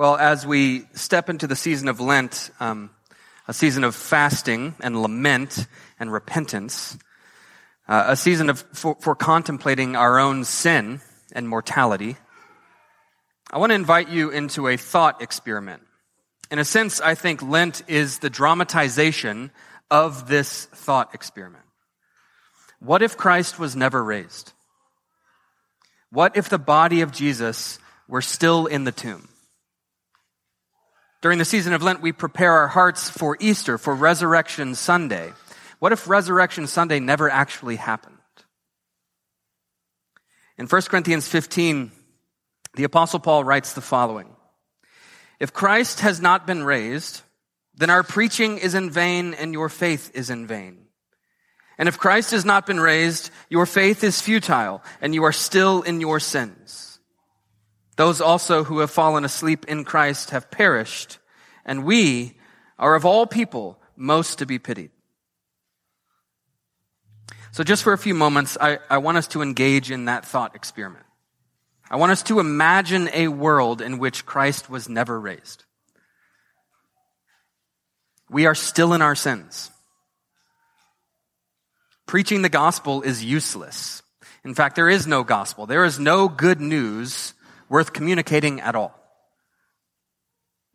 Well, as we step into the season of Lent, um, a season of fasting and lament and repentance, uh, a season of, for, for contemplating our own sin and mortality, I want to invite you into a thought experiment. In a sense, I think Lent is the dramatization of this thought experiment. What if Christ was never raised? What if the body of Jesus were still in the tomb? During the season of Lent, we prepare our hearts for Easter, for Resurrection Sunday. What if Resurrection Sunday never actually happened? In 1 Corinthians 15, the Apostle Paul writes the following If Christ has not been raised, then our preaching is in vain and your faith is in vain. And if Christ has not been raised, your faith is futile and you are still in your sins. Those also who have fallen asleep in Christ have perished, and we are of all people most to be pitied. So just for a few moments, I, I want us to engage in that thought experiment. I want us to imagine a world in which Christ was never raised. We are still in our sins. Preaching the gospel is useless. In fact, there is no gospel. There is no good news worth communicating at all.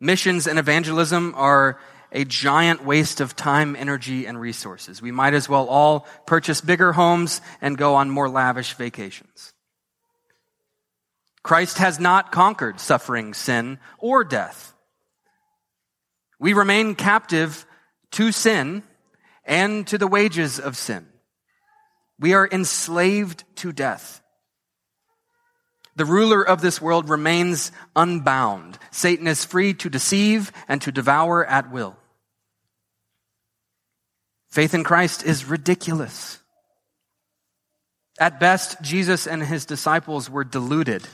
Missions and evangelism are a giant waste of time, energy, and resources. We might as well all purchase bigger homes and go on more lavish vacations. Christ has not conquered suffering, sin, or death. We remain captive to sin and to the wages of sin. We are enslaved to death. The ruler of this world remains unbound. Satan is free to deceive and to devour at will. Faith in Christ is ridiculous. At best, Jesus and his disciples were deluded.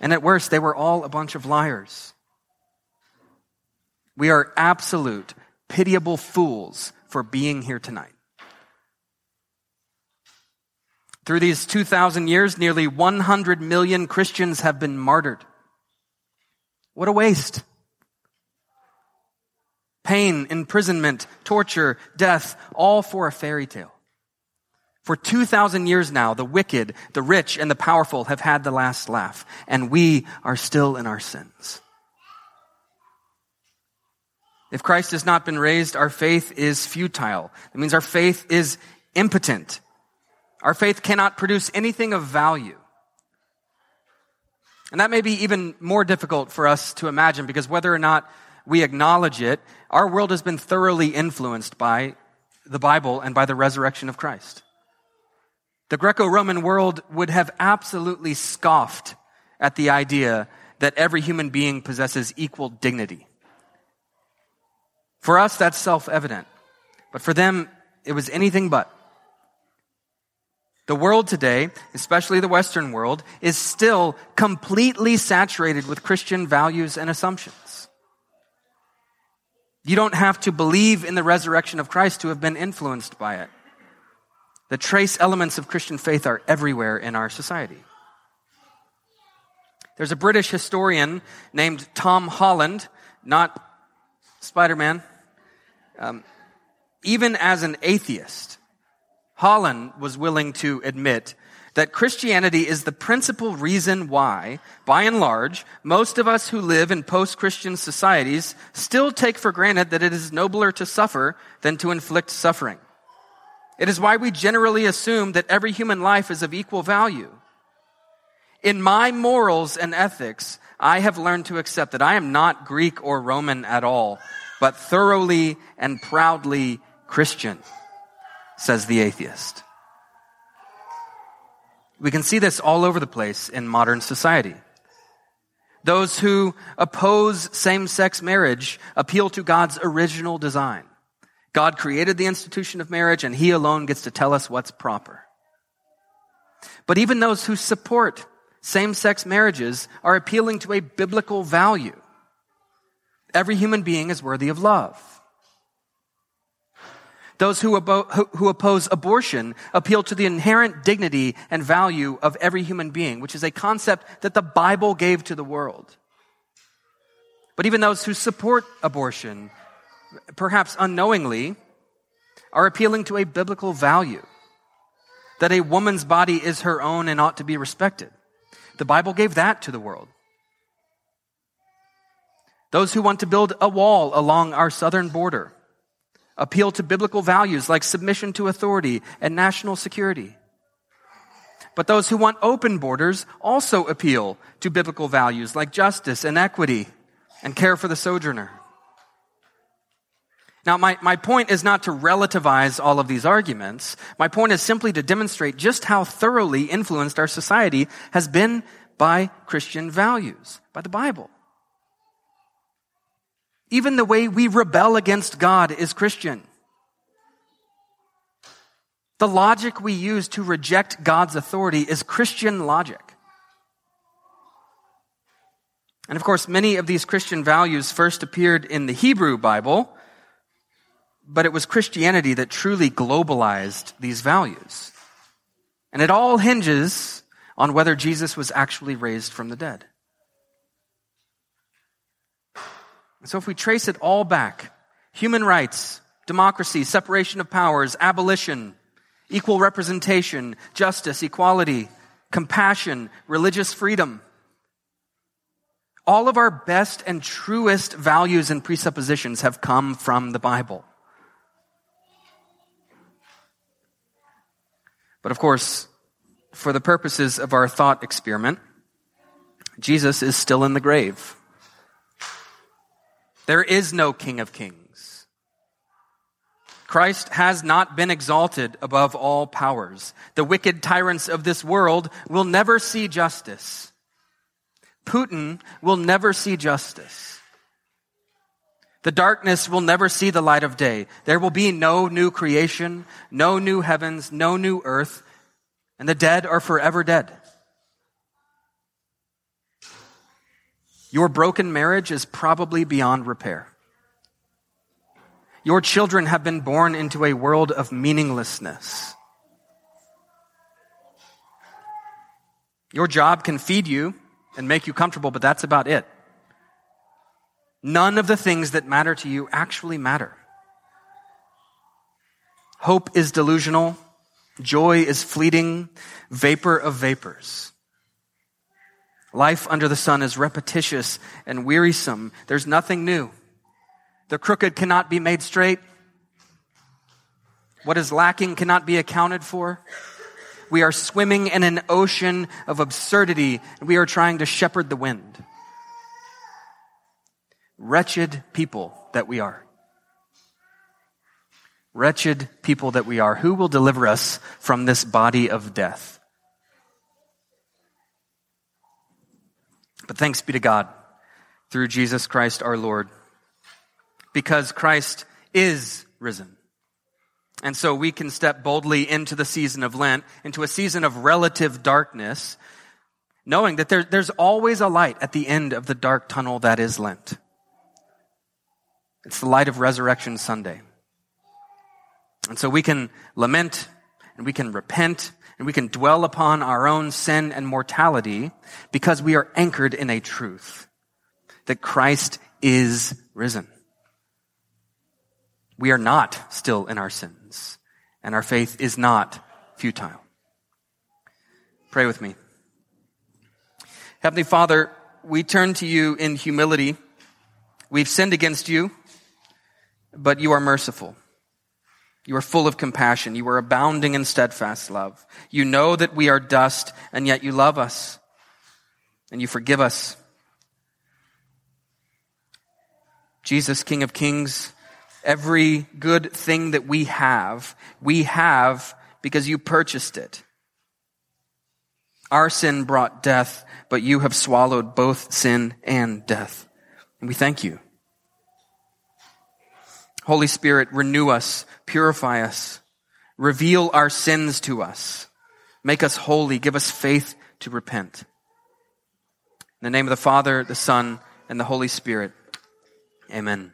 And at worst, they were all a bunch of liars. We are absolute, pitiable fools for being here tonight. Through these 2,000 years, nearly 100 million Christians have been martyred. What a waste. Pain, imprisonment, torture, death, all for a fairy tale. For 2,000 years now, the wicked, the rich, and the powerful have had the last laugh, and we are still in our sins. If Christ has not been raised, our faith is futile. It means our faith is impotent. Our faith cannot produce anything of value. And that may be even more difficult for us to imagine because whether or not we acknowledge it, our world has been thoroughly influenced by the Bible and by the resurrection of Christ. The Greco-Roman world would have absolutely scoffed at the idea that every human being possesses equal dignity. For us, that's self-evident. But for them, it was anything but. The world today, especially the Western world, is still completely saturated with Christian values and assumptions. You don't have to believe in the resurrection of Christ to have been influenced by it. The trace elements of Christian faith are everywhere in our society. There's a British historian named Tom Holland, not Spider Man. Um, even as an atheist, Holland was willing to admit that Christianity is the principal reason why, by and large, most of us who live in post-Christian societies still take for granted that it is nobler to suffer than to inflict suffering. It is why we generally assume that every human life is of equal value. In my morals and ethics, I have learned to accept that I am not Greek or Roman at all, but thoroughly and proudly Christian says the atheist. We can see this all over the place in modern society. Those who oppose same-sex marriage appeal to God's original design. God created the institution of marriage and he alone gets to tell us what's proper. But even those who support same-sex marriages are appealing to a biblical value. Every human being is worthy of love. Those who, abo- who oppose abortion appeal to the inherent dignity and value of every human being, which is a concept that the Bible gave to the world. But even those who support abortion, perhaps unknowingly, are appealing to a biblical value that a woman's body is her own and ought to be respected. The Bible gave that to the world. Those who want to build a wall along our southern border appeal to biblical values like submission to authority and national security. But those who want open borders also appeal to biblical values like justice and equity and care for the sojourner. Now, my, my point is not to relativize all of these arguments. My point is simply to demonstrate just how thoroughly influenced our society has been by Christian values, by the Bible. Even the way we rebel against God is Christian. The logic we use to reject God's authority is Christian logic. And of course, many of these Christian values first appeared in the Hebrew Bible, but it was Christianity that truly globalized these values. And it all hinges on whether Jesus was actually raised from the dead. And so if we trace it all back, human rights, democracy, separation of powers, abolition, equal representation, justice, equality, compassion, religious freedom, all of our best and truest values and presuppositions have come from the Bible. But of course, for the purposes of our thought experiment, Jesus is still in the grave. There is no King of Kings. Christ has not been exalted above all powers. The wicked tyrants of this world will never see justice. Putin will never see justice. The darkness will never see the light of day. There will be no new creation, no new heavens, no new earth, and the dead are forever dead. Your broken marriage is probably beyond repair. Your children have been born into a world of meaninglessness. Your job can feed you and make you comfortable, but that's about it. None of the things that matter to you actually matter. Hope is delusional. Joy is fleeting, vapor of vapors. Life under the sun is repetitious and wearisome. There's nothing new. The crooked cannot be made straight. What is lacking cannot be accounted for. We are swimming in an ocean of absurdity and we are trying to shepherd the wind. Wretched people that we are. Wretched people that we are. Who will deliver us from this body of death? But thanks be to God through Jesus Christ our Lord. Because Christ is risen. And so we can step boldly into the season of Lent, into a season of relative darkness, knowing that there, there's always a light at the end of the dark tunnel that is Lent. It's the light of Resurrection Sunday. And so we can lament and we can repent and we can dwell upon our own sin and mortality because we are anchored in a truth that Christ is risen. We are not still in our sins and our faith is not futile. Pray with me. Heavenly Father, we turn to you in humility. We've sinned against you but you are merciful. You are full of compassion. You are abounding in steadfast love. You know that we are dust, and yet you love us, and you forgive us. Jesus, King of Kings, every good thing that we have, we have because you purchased it. Our sin brought death, but you have swallowed both sin and death. And we thank you. Holy Spirit, renew us, purify us, reveal our sins to us, make us holy, give us faith to repent. In the name of the Father, the Son, and the Holy Spirit, amen.